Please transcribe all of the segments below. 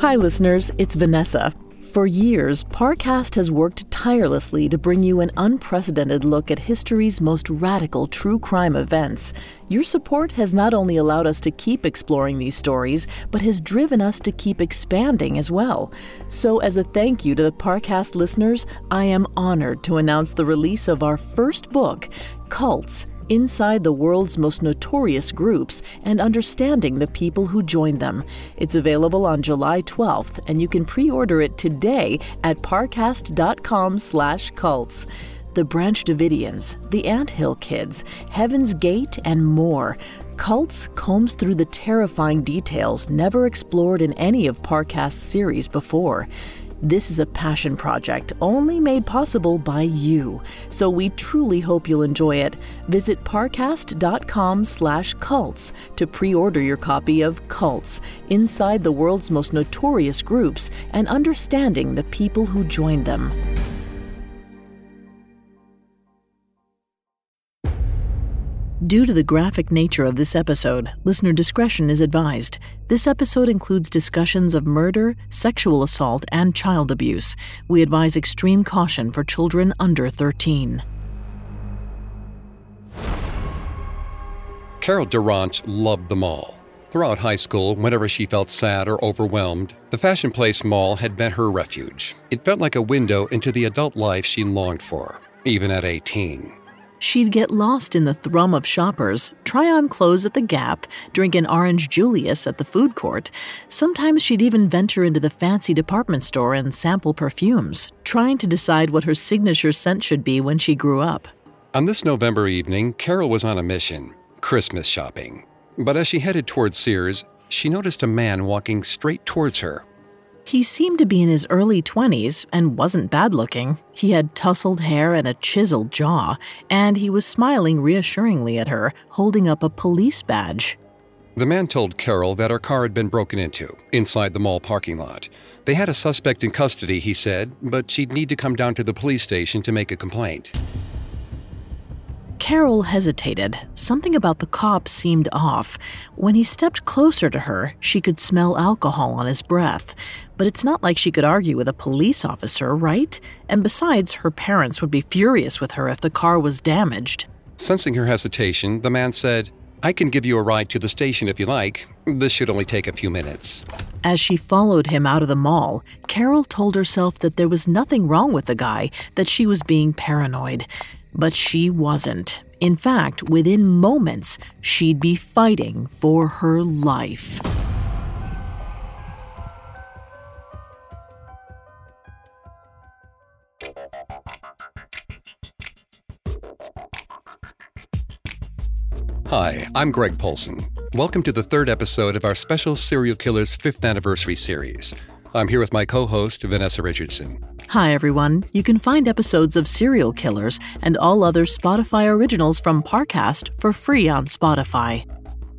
Hi, listeners, it's Vanessa. For years, Parcast has worked tirelessly to bring you an unprecedented look at history's most radical true crime events. Your support has not only allowed us to keep exploring these stories, but has driven us to keep expanding as well. So, as a thank you to the Parcast listeners, I am honored to announce the release of our first book, Cults inside the world's most notorious groups and understanding the people who join them. It's available on July 12th, and you can pre-order it today at parcast.com/cults. The Branch Davidians, the Ant Hill Kids, Heaven's Gate, and more. Cults combs through the terrifying details never explored in any of Parcast's series before. This is a passion project only made possible by you, so we truly hope you'll enjoy it. Visit parcast.com/cults to pre-order your copy of Cults: Inside the World's Most Notorious Groups and Understanding the People Who Joined Them. Due to the graphic nature of this episode, listener discretion is advised. This episode includes discussions of murder, sexual assault, and child abuse. We advise extreme caution for children under 13. Carol DaRonch loved the mall. Throughout high school, whenever she felt sad or overwhelmed, the Fashion Place Mall had been her refuge. It felt like a window into the adult life she longed for, even at 18. She'd get lost in the thrum of shoppers, try on clothes at the Gap, drink an orange Julius at the food court. Sometimes she'd even venture into the fancy department store and sample perfumes, trying to decide what her signature scent should be when she grew up. On this November evening, Carol was on a mission Christmas shopping. But as she headed towards Sears, she noticed a man walking straight towards her. He seemed to be in his early 20s and wasn't bad looking. He had tousled hair and a chiseled jaw, and he was smiling reassuringly at her, holding up a police badge. The man told Carol that her car had been broken into inside the mall parking lot. They had a suspect in custody, he said, but she'd need to come down to the police station to make a complaint. Carol hesitated. Something about the cop seemed off. When he stepped closer to her, she could smell alcohol on his breath. But it's not like she could argue with a police officer, right? And besides, her parents would be furious with her if the car was damaged. Sensing her hesitation, the man said, I can give you a ride to the station if you like. This should only take a few minutes. As she followed him out of the mall, Carol told herself that there was nothing wrong with the guy, that she was being paranoid. But she wasn't. In fact, within moments, she'd be fighting for her life. Hi, I'm Greg Polcyn. Welcome to the third episode of our special Serial Killers 5th Anniversary series. I'm here with my co host, Vanessa Richardson. Hi, everyone. You can find episodes of Serial Killers and all other Spotify originals from Parcast for free on Spotify.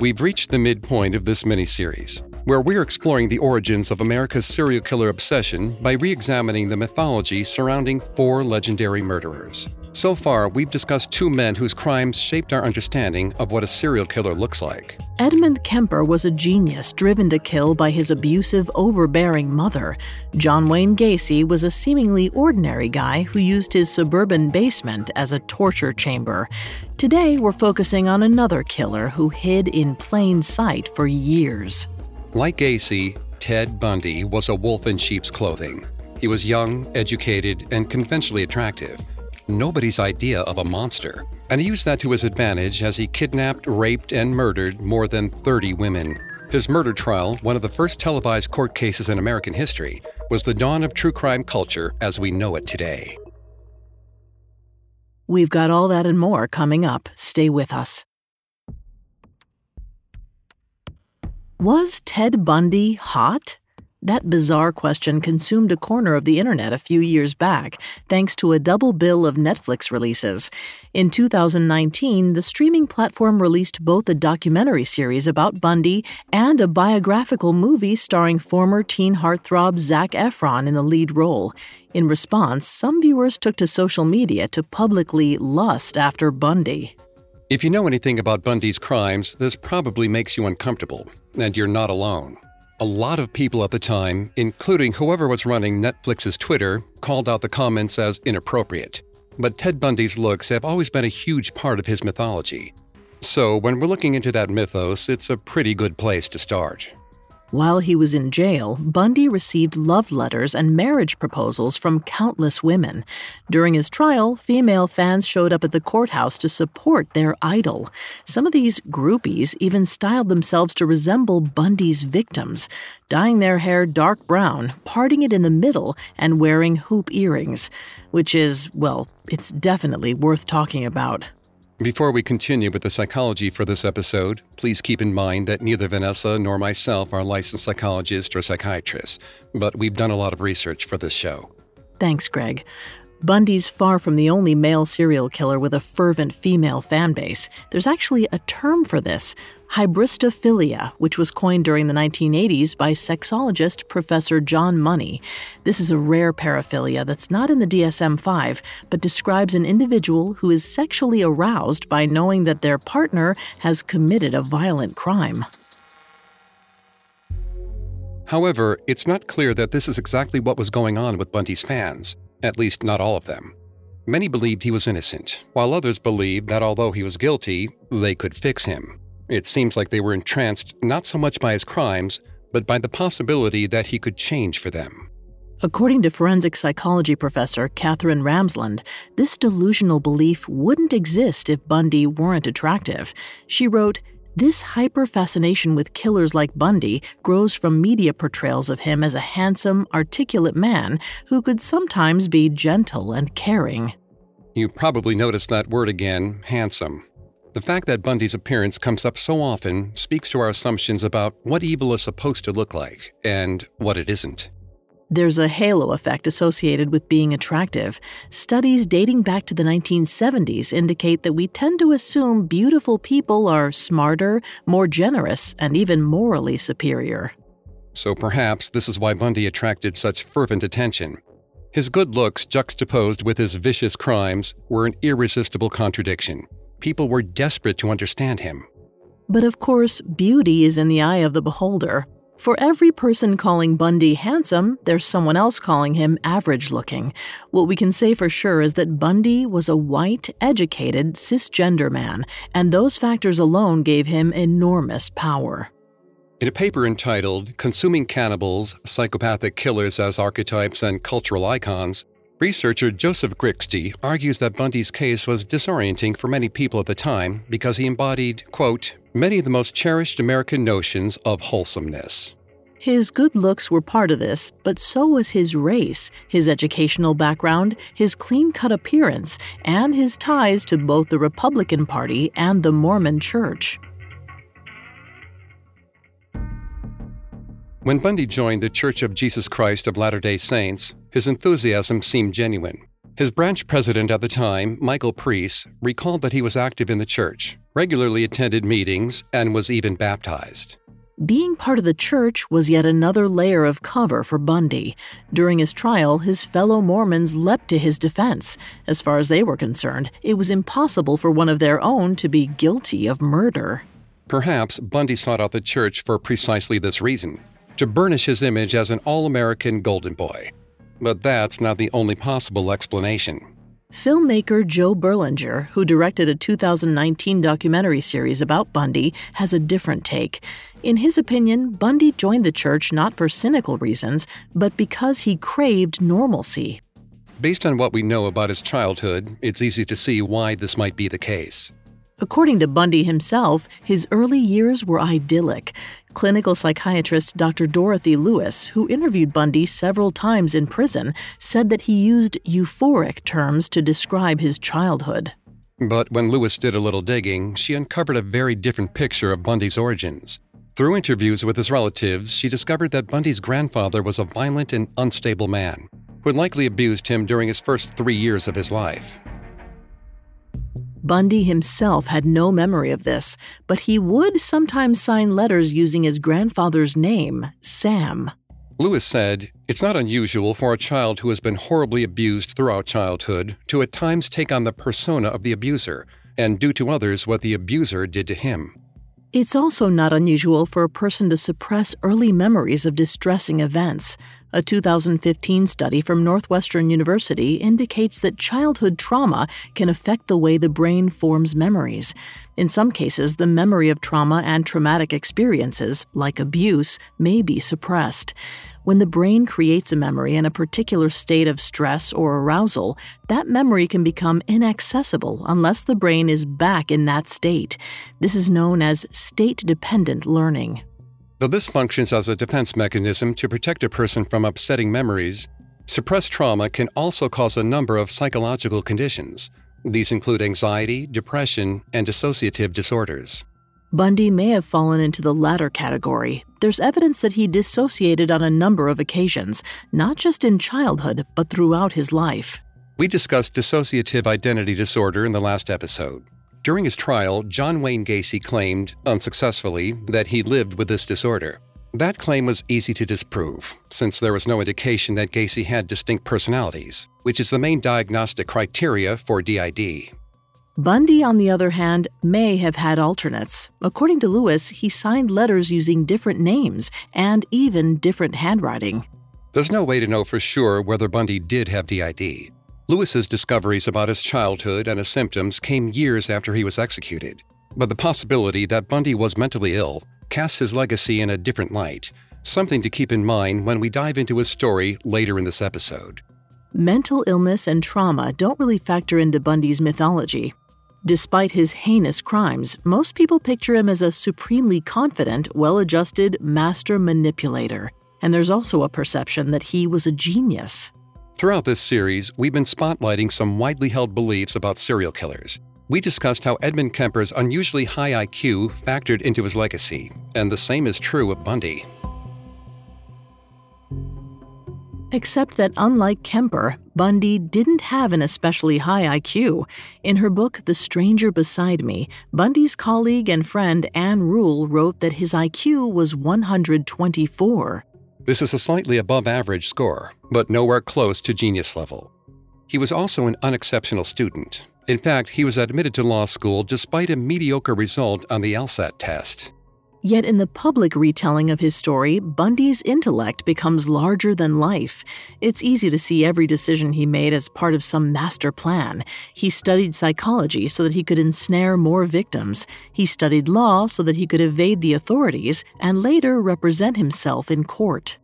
We've reached the midpoint of this miniseries, where we're exploring the origins of America's serial killer obsession by re examining the mythology surrounding four legendary murderers. So far, we've discussed two men whose crimes shaped our understanding of what a serial killer looks like. Edmund Kemper was a genius driven to kill by his abusive, overbearing mother. John Wayne Gacy was a seemingly ordinary guy who used his suburban basement as a torture chamber. Today, we're focusing on another killer who hid in plain sight for years. Like Gacy, Ted Bundy was a wolf in sheep's clothing. He was young, educated, and conventionally attractive nobody's idea of a monster. And he used that to his advantage as he kidnapped, raped, and murdered more than 30 women. His murder trial, one of the first televised court cases in American history, was the dawn of true crime culture as we know it today. We've got all that and more coming up. Stay with us. Was Ted Bundy hot? That bizarre question consumed a corner of the internet a few years back, thanks to a double bill of Netflix releases. In 2019, the streaming platform released both a documentary series about Bundy and a biographical movie starring former teen heartthrob Zac Efron in the lead role. In response, some viewers took to social media to publicly lust after Bundy. If you know anything about Bundy's crimes, this probably makes you uncomfortable, and you're not alone. A lot of people at the time, including whoever was running Netflix's Twitter, called out the comments as inappropriate. But Ted Bundy's looks have always been a huge part of his mythology. So, when we're looking into that mythos, it's a pretty good place to start. While he was in jail, Bundy received love letters and marriage proposals from countless women. During his trial, female fans showed up at the courthouse to support their idol. Some of these groupies even styled themselves to resemble Bundy's victims, dyeing their hair dark brown, parting it in the middle, and wearing hoop earrings, which is, well, it's definitely worth talking about. Before we continue with the psychology for this episode, please keep in mind that neither Vanessa nor myself are licensed psychologists or psychiatrists, but we've done a lot of research for this show. Thanks, Greg. Bundy's far from the only male serial killer with a fervent female fan base. There's actually a term for this hybristophilia, which was coined during the 1980s by sexologist Professor John Money. This is a rare paraphilia that's not in the DSM 5, but describes an individual who is sexually aroused by knowing that their partner has committed a violent crime. However, it's not clear that this is exactly what was going on with Bundy's fans at least not all of them. Many believed he was innocent, while others believed that although he was guilty, they could fix him. It seems like they were entranced not so much by his crimes, but by the possibility that he could change for them. According to forensic psychology professor Katherine Ramsland, this delusional belief wouldn't exist if Bundy weren't attractive. She wrote, this hyper fascination with killers like Bundy grows from media portrayals of him as a handsome, articulate man who could sometimes be gentle and caring. You probably noticed that word again handsome. The fact that Bundy's appearance comes up so often speaks to our assumptions about what evil is supposed to look like and what it isn't. There's a halo effect associated with being attractive. Studies dating back to the 1970s indicate that we tend to assume beautiful people are smarter, more generous, and even morally superior. So perhaps this is why Bundy attracted such fervent attention. His good looks, juxtaposed with his vicious crimes, were an irresistible contradiction. People were desperate to understand him. But of course, beauty is in the eye of the beholder. For every person calling Bundy handsome, there's someone else calling him average looking. What we can say for sure is that Bundy was a white, educated, cisgender man, and those factors alone gave him enormous power. In a paper entitled Consuming Cannibals Psychopathic Killers as Archetypes and Cultural Icons, researcher Joseph Grixti argues that Bundy's case was disorienting for many people at the time because he embodied, quote, many of the most cherished American notions of wholesomeness. His good looks were part of this, but so was his race, his educational background, his clean cut appearance, and his ties to both the Republican Party and the Mormon Church. When Bundy joined the Church of Jesus Christ of Latter day Saints, his enthusiasm seemed genuine. His branch president at the time, Michael Preece, recalled that he was active in the church, regularly attended meetings, and was even baptized. Being part of the church was yet another layer of cover for Bundy. During his trial, his fellow Mormons leapt to his defense. As far as they were concerned, it was impossible for one of their own to be guilty of murder. Perhaps Bundy sought out the church for precisely this reason to burnish his image as an all American golden boy. But that's not the only possible explanation. Filmmaker Joe Berlinger, who directed a 2019 documentary series about Bundy, has a different take. In his opinion, Bundy joined the church not for cynical reasons, but because he craved normalcy. Based on what we know about his childhood, it's easy to see why this might be the case. According to Bundy himself, his early years were idyllic. Clinical psychiatrist Dr. Dorothy Lewis, who interviewed Bundy several times in prison, said that he used euphoric terms to describe his childhood. But when Lewis did a little digging, she uncovered a very different picture of Bundy's origins. Through interviews with his relatives, she discovered that Bundy's grandfather was a violent and unstable man who likely abused him during his first three years of his life. Bundy himself had no memory of this, but he would sometimes sign letters using his grandfather's name, Sam. Lewis said, It's not unusual for a child who has been horribly abused throughout childhood to at times take on the persona of the abuser and do to others what the abuser did to him. It's also not unusual for a person to suppress early memories of distressing events. A 2015 study from Northwestern University indicates that childhood trauma can affect the way the brain forms memories. In some cases, the memory of trauma and traumatic experiences, like abuse, may be suppressed. When the brain creates a memory in a particular state of stress or arousal, that memory can become inaccessible unless the brain is back in that state. This is known as state dependent learning. Though this functions as a defense mechanism to protect a person from upsetting memories, suppressed trauma can also cause a number of psychological conditions. These include anxiety, depression, and dissociative disorders. Bundy may have fallen into the latter category. There's evidence that he dissociated on a number of occasions, not just in childhood, but throughout his life. We discussed dissociative identity disorder in the last episode. During his trial, John Wayne Gacy claimed, unsuccessfully, that he lived with this disorder. That claim was easy to disprove, since there was no indication that Gacy had distinct personalities, which is the main diagnostic criteria for DID. Bundy, on the other hand, may have had alternates. According to Lewis, he signed letters using different names and even different handwriting. There's no way to know for sure whether Bundy did have DID. Lewis's discoveries about his childhood and his symptoms came years after he was executed. But the possibility that Bundy was mentally ill casts his legacy in a different light, something to keep in mind when we dive into his story later in this episode. Mental illness and trauma don't really factor into Bundy's mythology. Despite his heinous crimes, most people picture him as a supremely confident, well adjusted master manipulator. And there's also a perception that he was a genius. Throughout this series, we've been spotlighting some widely held beliefs about serial killers. We discussed how Edmund Kemper's unusually high IQ factored into his legacy, and the same is true of Bundy. Except that unlike Kemper, Bundy didn't have an especially high IQ. In her book, The Stranger Beside Me, Bundy's colleague and friend Ann Rule wrote that his IQ was 124. This is a slightly above average score, but nowhere close to genius level. He was also an unexceptional student. In fact, he was admitted to law school despite a mediocre result on the LSAT test. Yet in the public retelling of his story, Bundy's intellect becomes larger than life. It's easy to see every decision he made as part of some master plan. He studied psychology so that he could ensnare more victims. He studied law so that he could evade the authorities and later represent himself in court.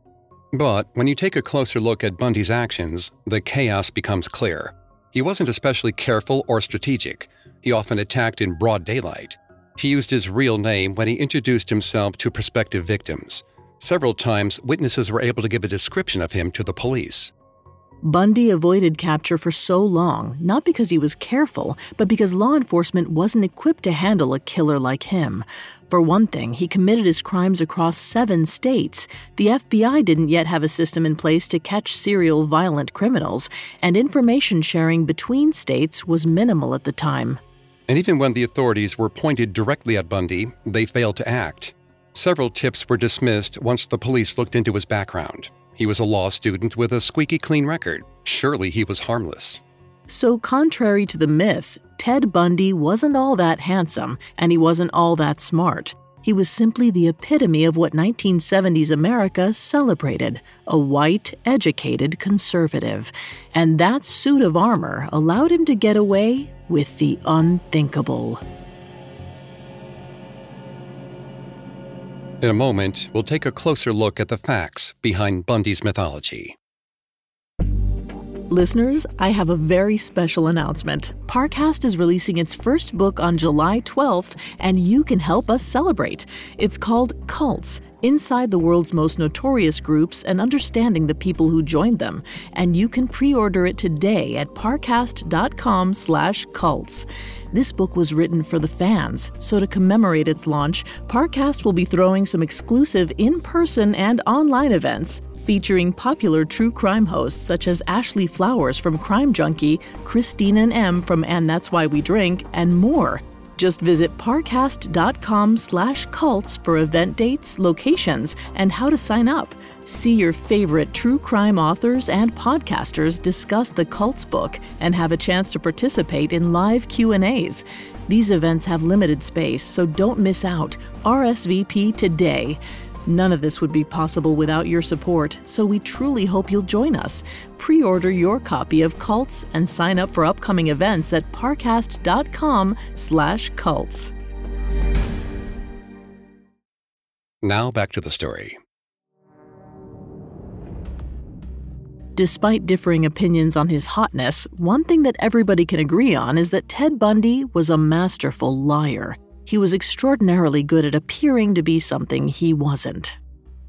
But when you take a closer look at Bundy's actions, the chaos becomes clear. He wasn't especially careful or strategic. He often attacked in broad daylight. He used his real name when he introduced himself to prospective victims. Several times, witnesses were able to give a description of him to the police. Bundy avoided capture for so long, not because he was careful, but because law enforcement wasn't equipped to handle a killer like him. For one thing, he committed his crimes across seven states. The FBI didn't yet have a system in place to catch serial violent criminals, and information sharing between states was minimal at the time. And even when the authorities were pointed directly at Bundy, they failed to act. Several tips were dismissed once the police looked into his background. He was a law student with a squeaky clean record. Surely he was harmless. So, contrary to the myth, Ted Bundy wasn't all that handsome and he wasn't all that smart. He was simply the epitome of what 1970s America celebrated a white, educated conservative. And that suit of armor allowed him to get away with the unthinkable. In a moment, we'll take a closer look at the facts behind Bundy's mythology. Listeners, I have a very special announcement. Parcast is releasing its first book on July 12th, and you can help us celebrate. It's called Cults Inside the World's Most Notorious Groups and Understanding the People Who Joined Them. And you can pre order it today at parcast.com slash cults. This book was written for the fans, so to commemorate its launch, Parcast will be throwing some exclusive in person and online events featuring popular true crime hosts such as Ashley Flowers from Crime Junkie, Christine and Em from And That's Why We Drink, and more. Just visit parcast.com slash cults for event dates, locations, and how to sign up. See your favorite true crime authors and podcasters discuss the Cults book and have a chance to participate in live Q&As. These events have limited space, so don't miss out. RSVP today. None of this would be possible without your support, so we truly hope you'll join us. Pre order your copy of Cults and sign up for upcoming events at parcast.com slash cults. Now back to the story. Despite differing opinions on his hotness, one thing that everybody can agree on is that Ted Bundy was a masterful liar he was extraordinarily good at appearing to be something he wasn't.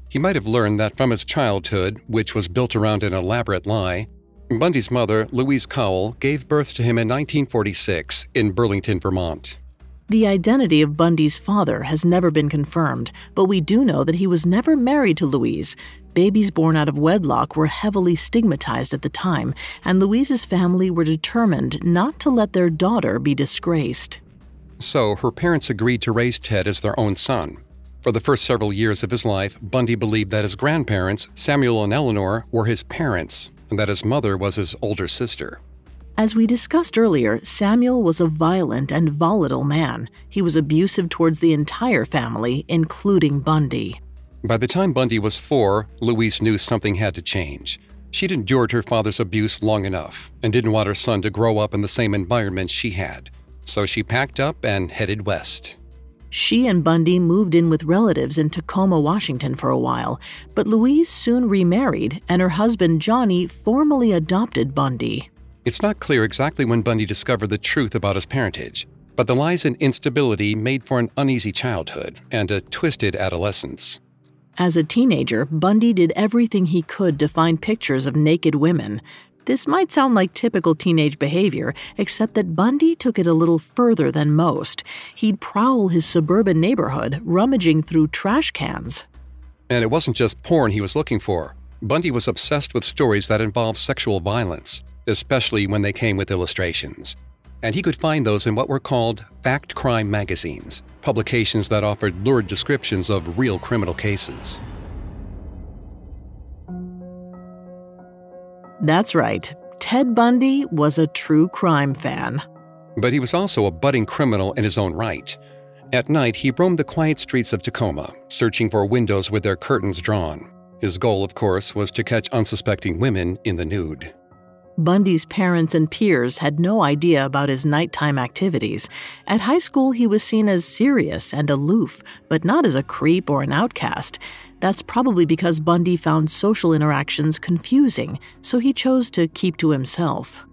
He might have learned that from his childhood, which was built around an elaborate lie. Bundy's mother, Louise Cowell, gave birth to him in 1946 in Burlington, Vermont. The identity of Bundy's father has never been confirmed, but we do know that he was never married to Louise. Babies born out of wedlock were heavily stigmatized at the time, and Louise's family were determined not to let their daughter be disgraced. So her parents agreed to raise Ted as their own son. For the first several years of his life, Bundy believed that his grandparents, Samuel and Eleanor, were his parents, and that his mother was his older sister. As we discussed earlier, Samuel was a violent and volatile man. He was abusive towards the entire family, including Bundy. By the time Bundy was four, Louise knew something had to change. She'd endured her father's abuse long enough and didn't want her son to grow up in the same environment she had so she packed up and headed west. She and Bundy moved in with relatives in Tacoma, Washington for a while, but Louise soon remarried, and her husband Johnny formally adopted Bundy. It's not clear exactly when Bundy discovered the truth about his parentage, but the lies and instability made for an uneasy childhood and a twisted adolescence. As a teenager, Bundy did everything he could to find pictures of naked women, this might sound like typical teenage behavior, except that Bundy took it a little further than most. He'd prowl his suburban neighborhood, rummaging through trash cans. And it wasn't just porn he was looking for. Bundy was obsessed with stories that involved sexual violence, especially when they came with illustrations. And he could find those in what were called fact crime magazines, publications that offered lurid descriptions of real criminal cases. That's right. Ted Bundy was a true crime fan. But he was also a budding criminal in his own right. At night, he roamed the quiet streets of Tacoma, searching for windows with their curtains drawn. His goal, of course, was to catch unsuspecting women in the nude. Bundy's parents and peers had no idea about his nighttime activities. At high school, he was seen as serious and aloof, but not as a creep or an outcast. That's probably because Bundy found social interactions confusing, so he chose to keep to himself.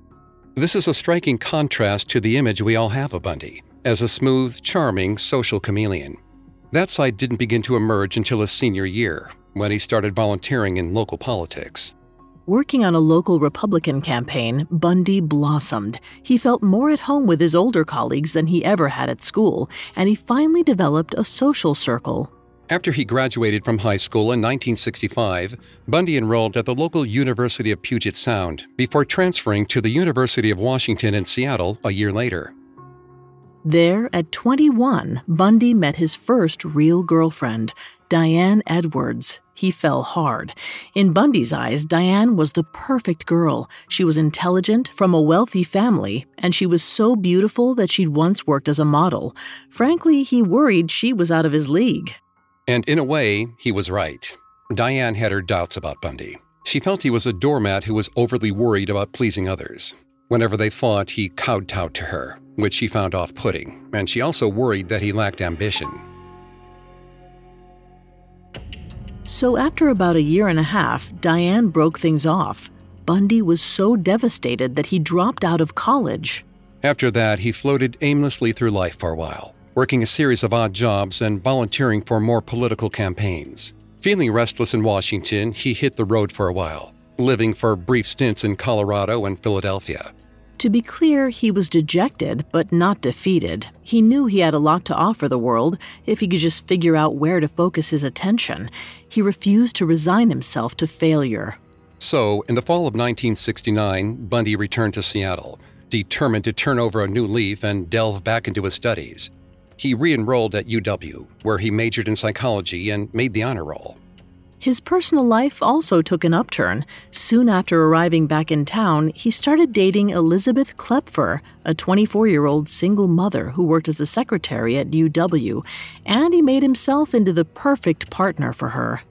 This is a striking contrast to the image we all have of Bundy as a smooth, charming social chameleon. That side didn't begin to emerge until his senior year, when he started volunteering in local politics. Working on a local Republican campaign, Bundy blossomed. He felt more at home with his older colleagues than he ever had at school, and he finally developed a social circle. After he graduated from high school in 1965, Bundy enrolled at the local University of Puget Sound before transferring to the University of Washington in Seattle a year later. There, at 21, Bundy met his first real girlfriend, Diane Edwards. He fell hard. In Bundy's eyes, Diane was the perfect girl. She was intelligent, from a wealthy family, and she was so beautiful that she'd once worked as a model. Frankly, he worried she was out of his league. And in a way, he was right. Diane had her doubts about Bundy. She felt he was a doormat who was overly worried about pleasing others. Whenever they fought, he kowtowed to her, which she found off putting, and she also worried that he lacked ambition. So, after about a year and a half, Diane broke things off. Bundy was so devastated that he dropped out of college. After that, he floated aimlessly through life for a while, working a series of odd jobs and volunteering for more political campaigns. Feeling restless in Washington, he hit the road for a while, living for brief stints in Colorado and Philadelphia. To be clear, he was dejected, but not defeated. He knew he had a lot to offer the world if he could just figure out where to focus his attention. He refused to resign himself to failure. So, in the fall of 1969, Bundy returned to Seattle, determined to turn over a new leaf and delve back into his studies. He re enrolled at UW, where he majored in psychology and made the honor roll. His personal life also took an upturn. Soon after arriving back in town, he started dating Elizabeth Kloepfer, a 24 year old single mother who worked as a secretary at UW, and he made himself into the perfect partner for her.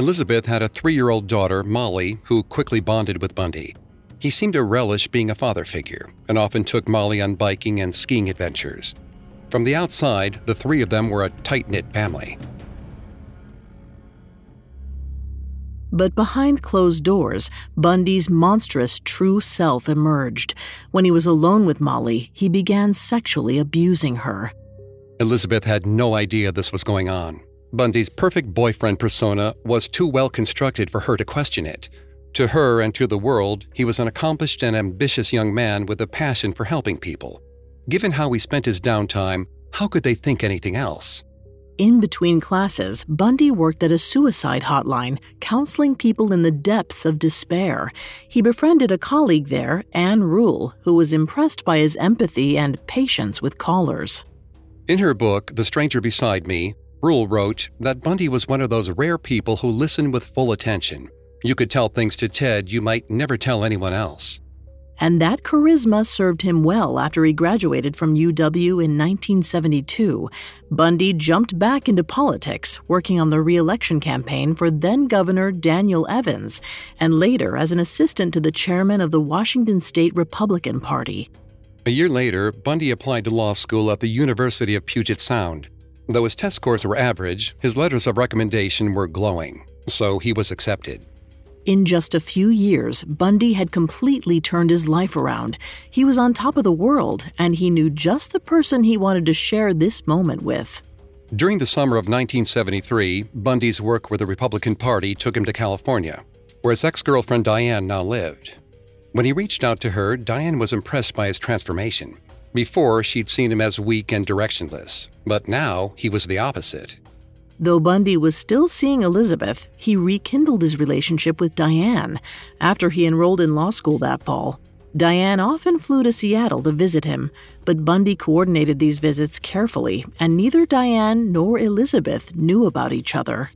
Elizabeth had a three year old daughter, Molly, who quickly bonded with Bundy. He seemed to relish being a father figure and often took Molly on biking and skiing adventures. From the outside, the three of them were a tight knit family. But behind closed doors, Bundy's monstrous true self emerged. When he was alone with Molly, he began sexually abusing her. Elizabeth had no idea this was going on. Bundy's perfect boyfriend persona was too well constructed for her to question it. To her and to the world, he was an accomplished and ambitious young man with a passion for helping people. Given how he spent his downtime, how could they think anything else? In between classes, Bundy worked at a suicide hotline, counseling people in the depths of despair. He befriended a colleague there, Ann Rule, who was impressed by his empathy and patience with callers. In her book, The Stranger Beside Me, Rule wrote that Bundy was one of those rare people who listen with full attention. You could tell things to Ted you might never tell anyone else and that charisma served him well after he graduated from UW in 1972. Bundy jumped back into politics, working on the re election campaign for then Governor Daniel Evans, and later as an assistant to the chairman of the Washington State Republican Party. A year later, Bundy applied to law school at the University of Puget Sound. Though his test scores were average, his letters of recommendation were glowing, so he was accepted. In just a few years, Bundy had completely turned his life around. He was on top of the world, and he knew just the person he wanted to share this moment with. During the summer of 1973, Bundy's work with the Republican Party took him to California, where his ex girlfriend Diane now lived. When he reached out to her, Diane was impressed by his transformation. Before, she'd seen him as weak and directionless, but now he was the opposite. Though Bundy was still seeing Elizabeth, he rekindled his relationship with Diane after he enrolled in law school that fall. Diane often flew to Seattle to visit him, but Bundy coordinated these visits carefully, and neither Diane nor Elizabeth knew about each other.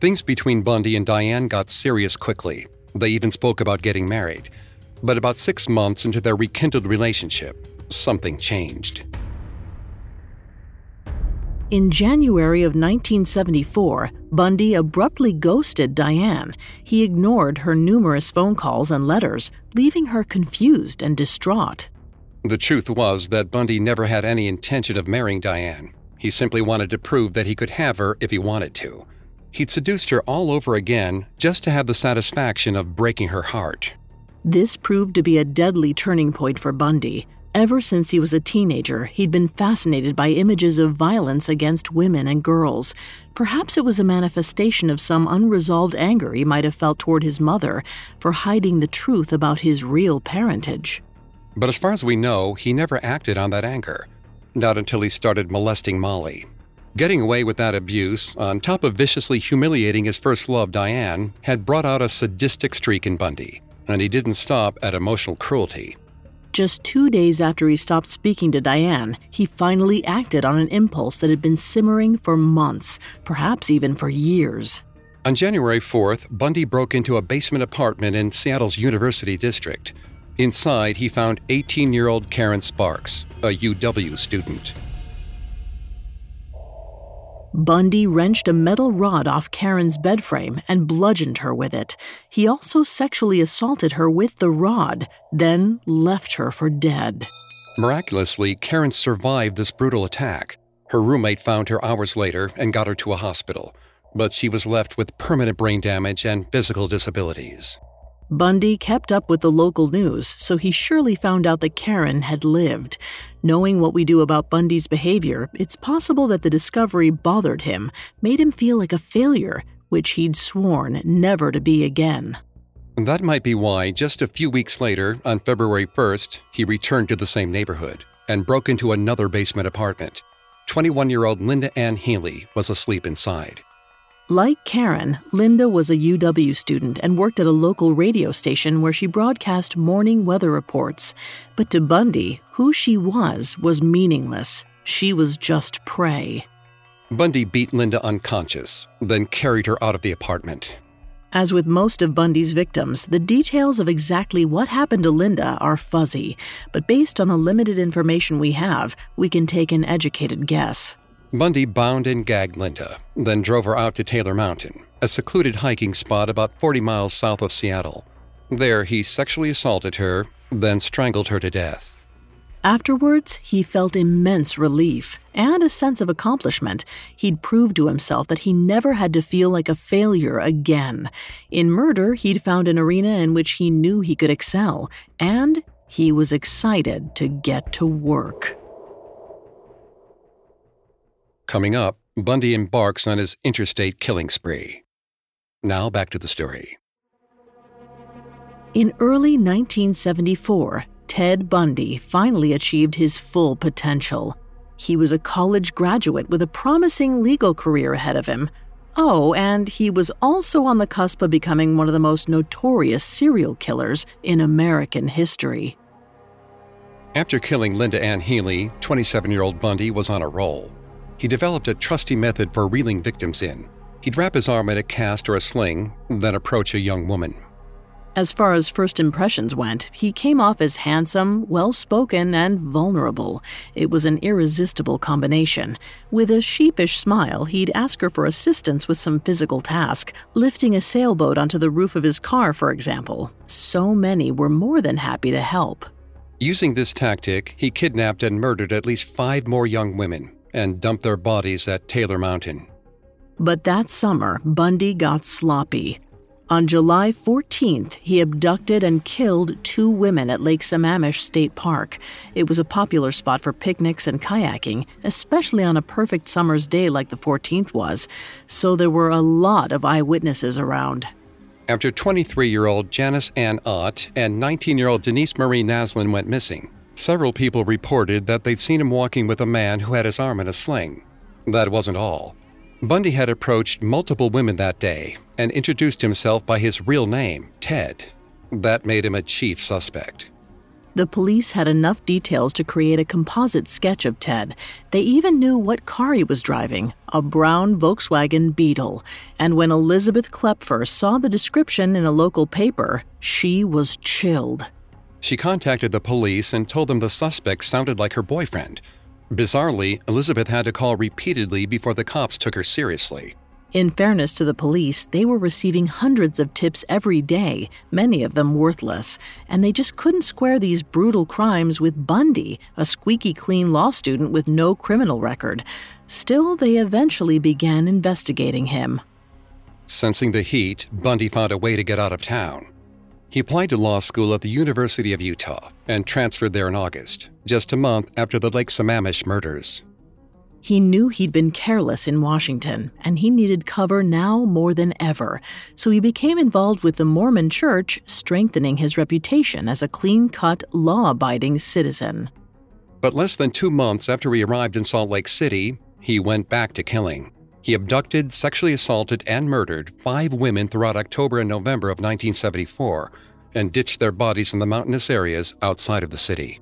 Things between Bundy and Diane got serious quickly. They even spoke about getting married. But about six months into their rekindled relationship, something changed. In January of 1974, Bundy abruptly ghosted Diane. He ignored her numerous phone calls and letters, leaving her confused and distraught. The truth was that Bundy never had any intention of marrying Diane. He simply wanted to prove that he could have her if he wanted to. He'd seduced her all over again just to have the satisfaction of breaking her heart. This proved to be a deadly turning point for Bundy. Ever since he was a teenager, he'd been fascinated by images of violence against women and girls. Perhaps it was a manifestation of some unresolved anger he might have felt toward his mother for hiding the truth about his real parentage. But as far as we know, he never acted on that anger. Not until he started molesting Molly. Getting away with that abuse, on top of viciously humiliating his first love, Diane, had brought out a sadistic streak in Bundy, and he didn't stop at emotional cruelty. Just two days after he stopped speaking to Diane, he finally acted on an impulse that had been simmering for months, perhaps even for years. On January 4th, Bundy broke into a basement apartment in Seattle's University District. Inside, he found 18 year old Karen Sparks, a UW student. Bundy wrenched a metal rod off Karen's bed frame and bludgeoned her with it. He also sexually assaulted her with the rod, then left her for dead. Miraculously, Karen survived this brutal attack. Her roommate found her hours later and got her to a hospital, but she was left with permanent brain damage and physical disabilities. Bundy kept up with the local news, so he surely found out that Karen had lived. Knowing what we do about Bundy's behavior, it's possible that the discovery bothered him, made him feel like a failure, which he'd sworn never to be again. That might be why, just a few weeks later, on February 1st, he returned to the same neighborhood and broke into another basement apartment. 21 year old Linda Ann Healy was asleep inside. Like Karen, Linda was a UW student and worked at a local radio station where she broadcast morning weather reports. But to Bundy, who she was was meaningless. She was just prey. Bundy beat Linda unconscious, then carried her out of the apartment. As with most of Bundy's victims, the details of exactly what happened to Linda are fuzzy, but based on the limited information we have, we can take an educated guess. Bundy bound and gagged Linda, then drove her out to Taylor Mountain, a secluded hiking spot about 40 miles south of Seattle. There, he sexually assaulted her, then strangled her to death. Afterwards, he felt immense relief and a sense of accomplishment. He'd proved to himself that he never had to feel like a failure again. In murder, he'd found an arena in which he knew he could excel, and he was excited to get to work. Coming up, Bundy embarks on his interstate killing spree. Now back to the story. In early 1974, Ted Bundy finally achieved his full potential. He was a college graduate with a promising legal career ahead of him. Oh, and he was also on the cusp of becoming one of the most notorious serial killers in American history. After killing Linda Ann Healy, 27 year old Bundy was on a roll he developed a trusty method for reeling victims in. He'd wrap his arm in a cast or a sling, then approach a young woman. As far as first impressions went, he came off as handsome, well spoken, and vulnerable. It was an irresistible combination. With a sheepish smile, he'd ask her for assistance with some physical task, lifting a sailboat onto the roof of his car, for example. So many were more than happy to help. Using this tactic, he kidnapped and murdered at least five more young women, and dumped their bodies at Taylor Mountain. But that summer, Bundy got sloppy. On July 14th, he abducted and killed two women at Lake Sammamish State Park. It was a popular spot for picnics and kayaking, especially on a perfect summer's day like the 14th was, so there were a lot of eyewitnesses around. After 23 year old Janice Ann Ott and 19 year old Denise Marie Naslund went missing, Several people reported that they'd seen him walking with a man who had his arm in a sling. That wasn't all. Bundy had approached multiple women that day and introduced himself by his real name, Ted. That made him a chief suspect. The police had enough details to create a composite sketch of Ted. They even knew what car he was driving a brown Volkswagen Beetle. And when Elizabeth Kloepfer saw the description in a local paper, she was chilled. She contacted the police and told them the suspect sounded like her boyfriend. Bizarrely, Elizabeth had to call repeatedly before the cops took her seriously. In fairness to the police, they were receiving hundreds of tips every day, many of them worthless, and they just couldn't square these brutal crimes with Bundy, a squeaky clean law student with no criminal record. Still, they eventually began investigating him. Sensing the heat, Bundy found a way to get out of town. He applied to law school at the University of Utah and transferred there in August, just a month after the Lake Sammamish murders. He knew he'd been careless in Washington, and he needed cover now more than ever, so he became involved with the Mormon Church, strengthening his reputation as a clean cut, law abiding citizen. But less than two months after he arrived in Salt Lake City, he went back to killing. He abducted, sexually assaulted, and murdered five women throughout October and November of 1974 and ditched their bodies in the mountainous areas outside of the city.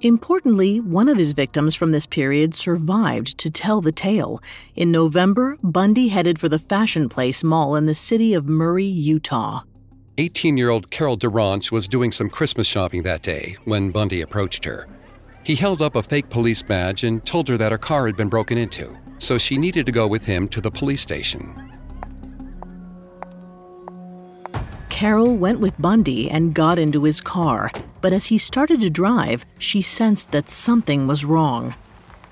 Importantly, one of his victims from this period survived to tell the tale. In November, Bundy headed for the Fashion Place Mall in the city of Murray, Utah. 18 year old Carol DaRonch was doing some Christmas shopping that day when Bundy approached her. He held up a fake police badge and told her that her car had been broken into so she needed to go with him to the police station. Carol went with Bundy and got into his car, but as he started to drive, she sensed that something was wrong.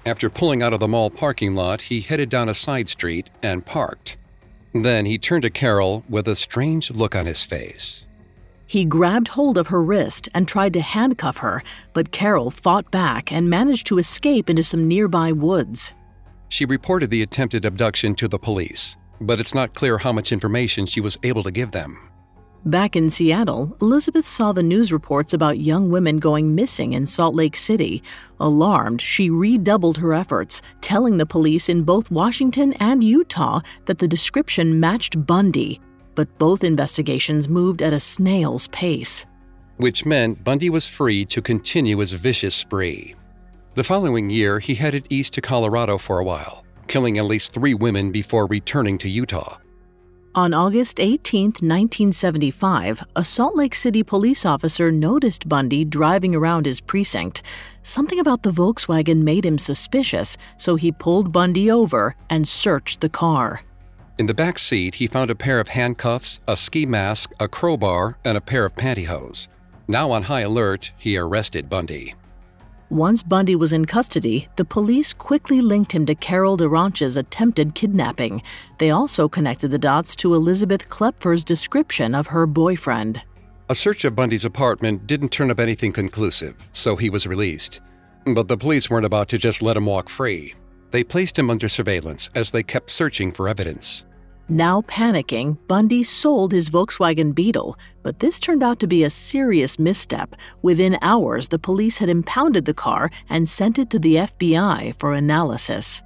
After pulling out of the mall parking lot, he headed down a side street and parked. Then he turned to Carol with a strange look on his face. He grabbed hold of her wrist and tried to handcuff her, but Carol fought back and managed to escape into some nearby woods. She reported the attempted abduction to the police, but it's not clear how much information she was able to give them. Back in Seattle, Elizabeth saw the news reports about young women going missing in Salt Lake City. Alarmed, she redoubled her efforts, telling the police in both Washington and Utah that the description matched Bundy. But both investigations moved at a snail's pace. Which meant Bundy was free to continue his vicious spree. The following year, he headed east to Colorado for a while, killing at least three women before returning to Utah. On August 18, 1975, a Salt Lake City police officer noticed Bundy driving around his precinct. Something about the Volkswagen made him suspicious, so he pulled Bundy over and searched the car. In the back seat, he found a pair of handcuffs, a ski mask, a crowbar, and a pair of pantyhose. Now on high alert, he arrested Bundy. Once Bundy was in custody, the police quickly linked him to Carol DaRonch's attempted kidnapping. They also connected the dots to Elizabeth Kloepfer's description of her boyfriend. A search of Bundy's apartment didn't turn up anything conclusive, so he was released. But the police weren't about to just let him walk free. They placed him under surveillance as they kept searching for evidence. Now panicking, Bundy sold his Volkswagen Beetle, but this turned out to be a serious misstep. Within hours, the police had impounded the car and sent it to the FBI for analysis.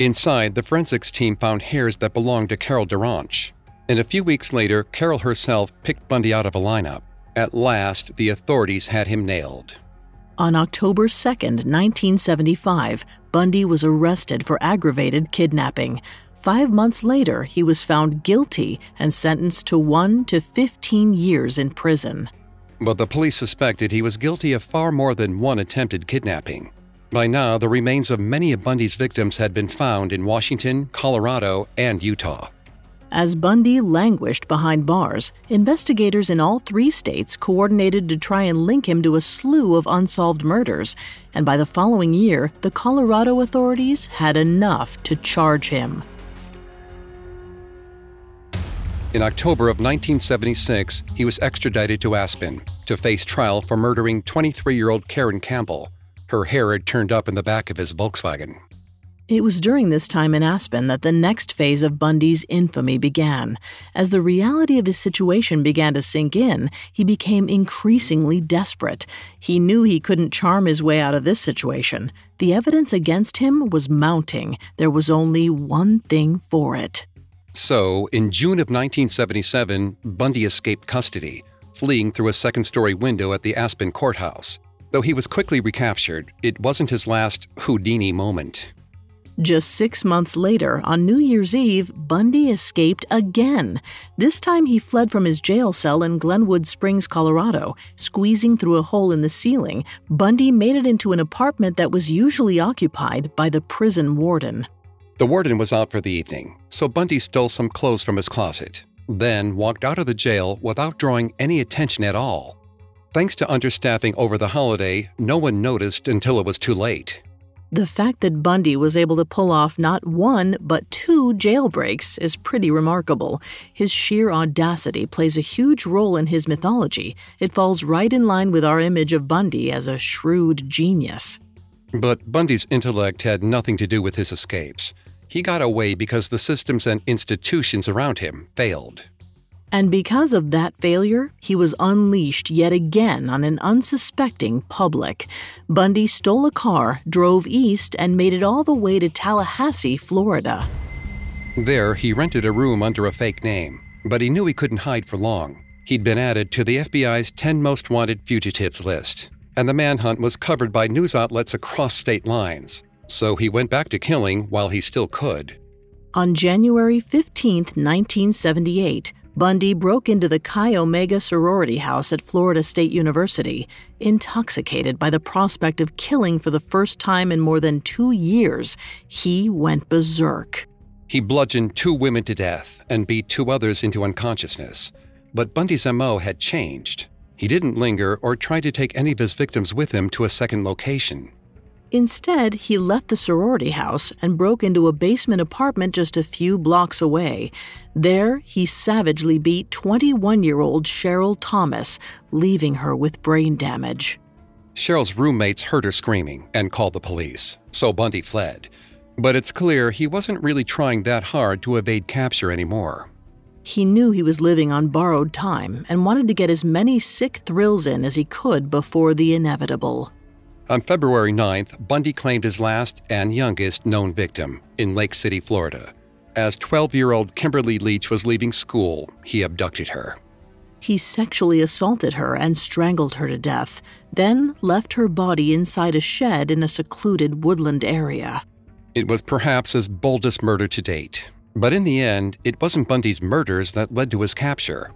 Inside, the forensics team found hairs that belonged to Carol DaRonch. And a few weeks later, Carol herself picked Bundy out of a lineup. At last, the authorities had him nailed. On October 2, 1975, Bundy was arrested for aggravated kidnapping. Five months later, he was found guilty and sentenced to 1 to 15 years in prison. But the police suspected he was guilty of far more than one attempted kidnapping. By now, the remains of many of Bundy's victims had been found in Washington, Colorado, and Utah. As Bundy languished behind bars, investigators in all three states coordinated to try and link him to a slew of unsolved murders, and by the following year, the Colorado authorities had enough to charge him. In October of 1976, he was extradited to Aspen to face trial for murdering 23 year old Caryn Campbell. Her hair had turned up in the back of his Volkswagen. It was during this time in Aspen that the next phase of Bundy's infamy began. As the reality of his situation began to sink in, he became increasingly desperate. He knew he couldn't charm his way out of this situation. The evidence against him was mounting. There was only one thing for it. So, in June of 1977, Bundy escaped custody, fleeing through a second story window at the Aspen courthouse. Though he was quickly recaptured, it wasn't his last Houdini moment. Just six months later, on New Year's Eve, Bundy escaped again. This time he fled from his jail cell in Glenwood Springs, Colorado. Squeezing through a hole in the ceiling, Bundy made it into an apartment that was usually occupied by the prison warden. The warden was out for the evening, so Bundy stole some clothes from his closet, then walked out of the jail without drawing any attention at all. Thanks to understaffing over the holiday, no one noticed until it was too late. The fact that Bundy was able to pull off not one, but two jailbreaks is pretty remarkable. His sheer audacity plays a huge role in his mythology. It falls right in line with our image of Bundy as a shrewd genius. But Bundy's intellect had nothing to do with his escapes. He got away because the systems and institutions around him failed. And because of that failure, he was unleashed yet again on an unsuspecting public. Bundy stole a car, drove east, and made it all the way to Tallahassee, Florida. There, he rented a room under a fake name, but he knew he couldn't hide for long. He'd been added to the FBI's 10 most wanted fugitives list, and the manhunt was covered by news outlets across state lines so he went back to killing while he still could. On January 15, 1978, Bundy broke into the Chi Omega sorority house at Florida State University, intoxicated by the prospect of killing for the first time in more than two years. He went berserk. He bludgeoned two women to death and beat two others into unconsciousness. But Bundy's MO had changed. He didn't linger or try to take any of his victims with him to a second location. Instead, he left the sorority house and broke into a basement apartment just a few blocks away. There, he savagely beat 21 year old Cheryl Thomas, leaving her with brain damage. Cheryl's roommates heard her screaming and called the police, so Bundy fled. But it's clear he wasn't really trying that hard to evade capture anymore. He knew he was living on borrowed time and wanted to get as many sick thrills in as he could before the inevitable. On February 9th, Bundy claimed his last and youngest known victim in Lake City, Florida. As 12 year old Kimberly Leach was leaving school, he abducted her. He sexually assaulted her and strangled her to death, then left her body inside a shed in a secluded woodland area. It was perhaps his boldest murder to date. But in the end, it wasn't Bundy's murders that led to his capture.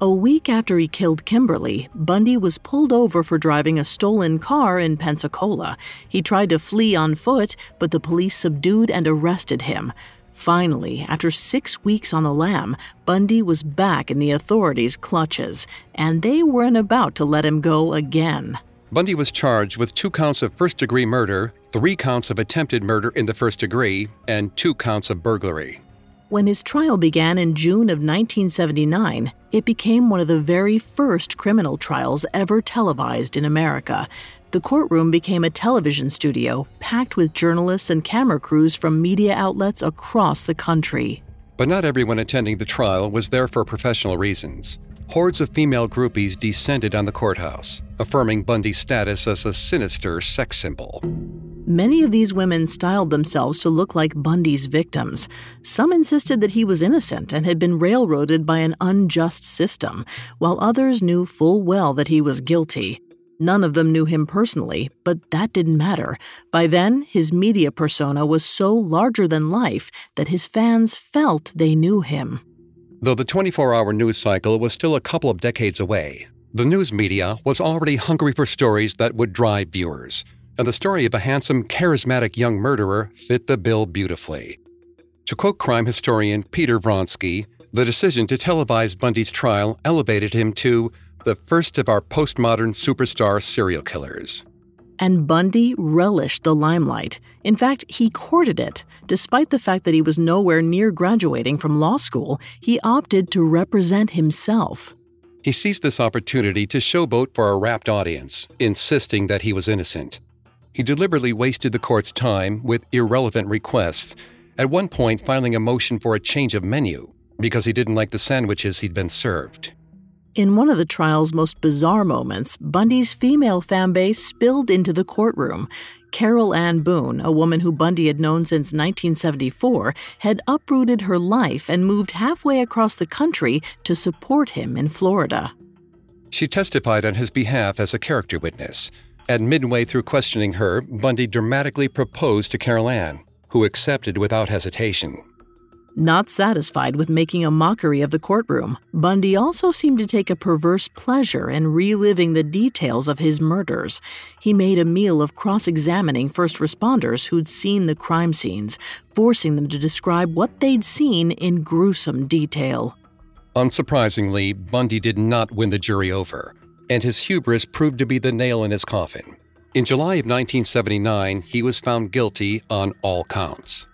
A week after he killed Kimberly, Bundy was pulled over for driving a stolen car in Pensacola. He tried to flee on foot, but the police subdued and arrested him. Finally, after six weeks on the lam, Bundy was back in the authorities' clutches, and they weren't about to let him go again. Bundy was charged with two counts of first degree murder, three counts of attempted murder in the first degree, and two counts of burglary. When his trial began in June of 1979, it became one of the very first criminal trials ever televised in America. The courtroom became a television studio packed with journalists and camera crews from media outlets across the country. But not everyone attending the trial was there for professional reasons. Hordes of female groupies descended on the courthouse, affirming Bundy's status as a sinister sex symbol. Many of these women styled themselves to look like Bundy's victims. Some insisted that he was innocent and had been railroaded by an unjust system, while others knew full well that he was guilty. None of them knew him personally, but that didn't matter. By then, his media persona was so larger than life that his fans felt they knew him. Though the 24 hour news cycle was still a couple of decades away, the news media was already hungry for stories that would drive viewers, and the story of a handsome, charismatic young murderer fit the bill beautifully. To quote crime historian Peter Vronsky, the decision to televise Bundy's trial elevated him to the first of our postmodern superstar serial killers. And Bundy relished the limelight. In fact, he courted it. Despite the fact that he was nowhere near graduating from law school, he opted to represent himself. He seized this opportunity to showboat for a rapt audience, insisting that he was innocent. He deliberately wasted the court's time with irrelevant requests, at one point filing a motion for a change of menu because he didn't like the sandwiches he'd been served. In one of the trial's most bizarre moments, Bundy's female fan base spilled into the courtroom. Carol Ann Boone, a woman who Bundy had known since 1974, had uprooted her life and moved halfway across the country to support him in Florida. She testified on his behalf as a character witness. And midway through questioning her, Bundy dramatically proposed to Carol Ann, who accepted without hesitation. Not satisfied with making a mockery of the courtroom, Bundy also seemed to take a perverse pleasure in reliving the details of his murders. He made a meal of cross examining first responders who'd seen the crime scenes, forcing them to describe what they'd seen in gruesome detail. Unsurprisingly, Bundy did not win the jury over, and his hubris proved to be the nail in his coffin. In July of 1979, he was found guilty on all counts.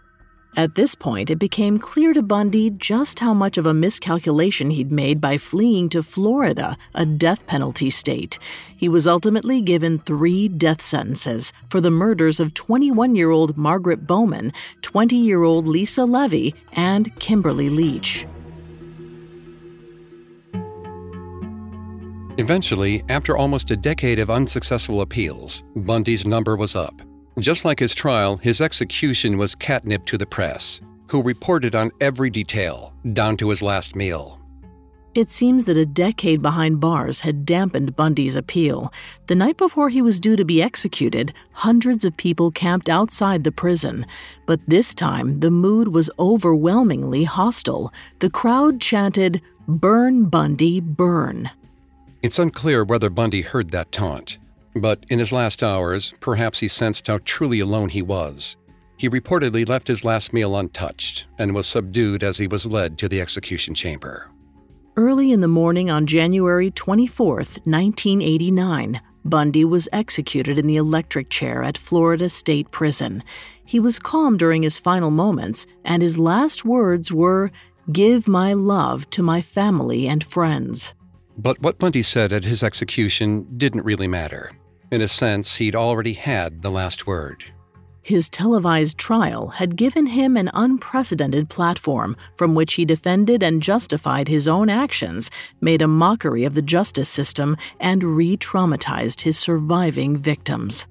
At this point, it became clear to Bundy just how much of a miscalculation he'd made by fleeing to Florida, a death penalty state. He was ultimately given three death sentences for the murders of 21 year old Margaret Bowman, 20 year old Lisa Levy, and Kimberly Leach. Eventually, after almost a decade of unsuccessful appeals, Bundy's number was up. Just like his trial, his execution was catnip to the press, who reported on every detail, down to his last meal. It seems that a decade behind bars had dampened Bundy's appeal. The night before he was due to be executed, hundreds of people camped outside the prison. But this time, the mood was overwhelmingly hostile. The crowd chanted, Burn, Bundy, burn. It's unclear whether Bundy heard that taunt. But in his last hours, perhaps he sensed how truly alone he was. He reportedly left his last meal untouched and was subdued as he was led to the execution chamber. Early in the morning on January 24, 1989, Bundy was executed in the electric chair at Florida State Prison. He was calm during his final moments, and his last words were, Give my love to my family and friends. But what Bundy said at his execution didn't really matter. In a sense, he'd already had the last word. His televised trial had given him an unprecedented platform from which he defended and justified his own actions, made a mockery of the justice system, and re traumatized his surviving victims.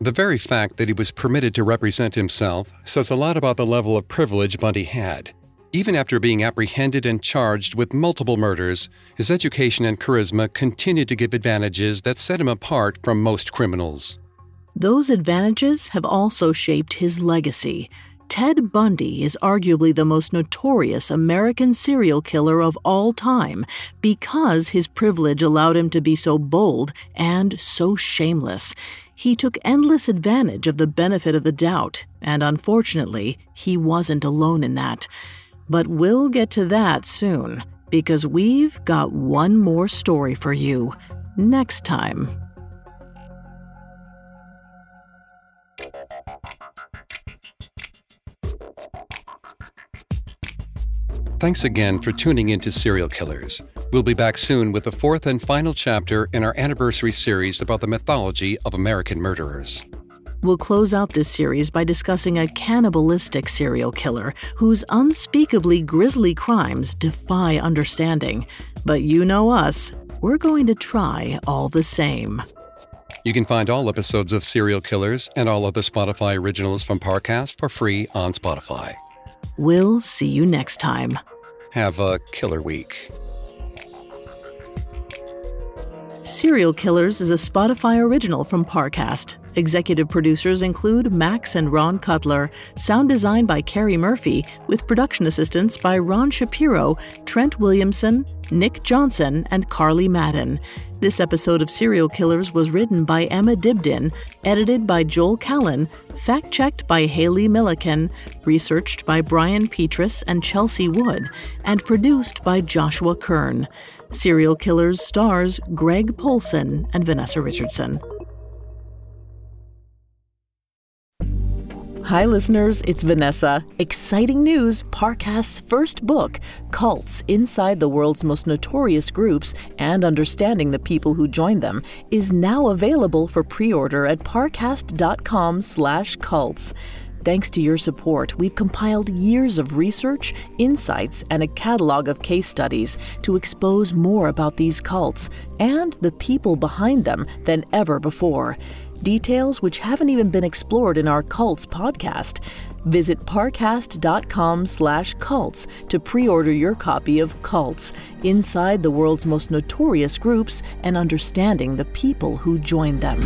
The very fact that he was permitted to represent himself says a lot about the level of privilege Bundy had. Even after being apprehended and charged with multiple murders, his education and charisma continued to give advantages that set him apart from most criminals. Those advantages have also shaped his legacy. Ted Bundy is arguably the most notorious American serial killer of all time because his privilege allowed him to be so bold and so shameless. He took endless advantage of the benefit of the doubt, and unfortunately, he wasn't alone in that. But we'll get to that soon, because we've got one more story for you next time. Thanks again for tuning in to Serial Killers. We'll be back soon with the fourth and final chapter in our anniversary series about the mythology of American murderers. We'll close out this series by discussing a cannibalistic serial killer whose unspeakably grisly crimes defy understanding. But you know us, we're going to try all the same. You can find all episodes of Serial Killers and all other Spotify originals from Parcast for free on Spotify. We'll see you next time. Have a killer week. Serial Killers is a Spotify original from Parcast. Executive producers include Max and Ron Cutler, sound design by Carrie Murphy, with production assistance by Ron Shapiro, Trent Williamson, Nick Johnson, and Carly Madden. This episode of Serial Killers was written by Emma Dibdin, edited by Joel Callan, fact checked by Haley Milliken, researched by Brian Petrus and Chelsea Wood, and produced by Joshua Kern. Serial Killers stars Greg Polcyn and Vanessa Richardson. Hi, listeners, it's Vanessa. Exciting news Parcast's first book, Cults Inside the World's Most Notorious Groups and Understanding the People Who Join Them, is now available for pre order at parcast.com/slash cults. Thanks to your support, we've compiled years of research, insights, and a catalog of case studies to expose more about these cults and the people behind them than ever before details which haven't even been explored in our Cults podcast. Visit parcast.com slash cults to pre-order your copy of Cults, Inside the World's Most Notorious Groups and Understanding the People Who Join Them.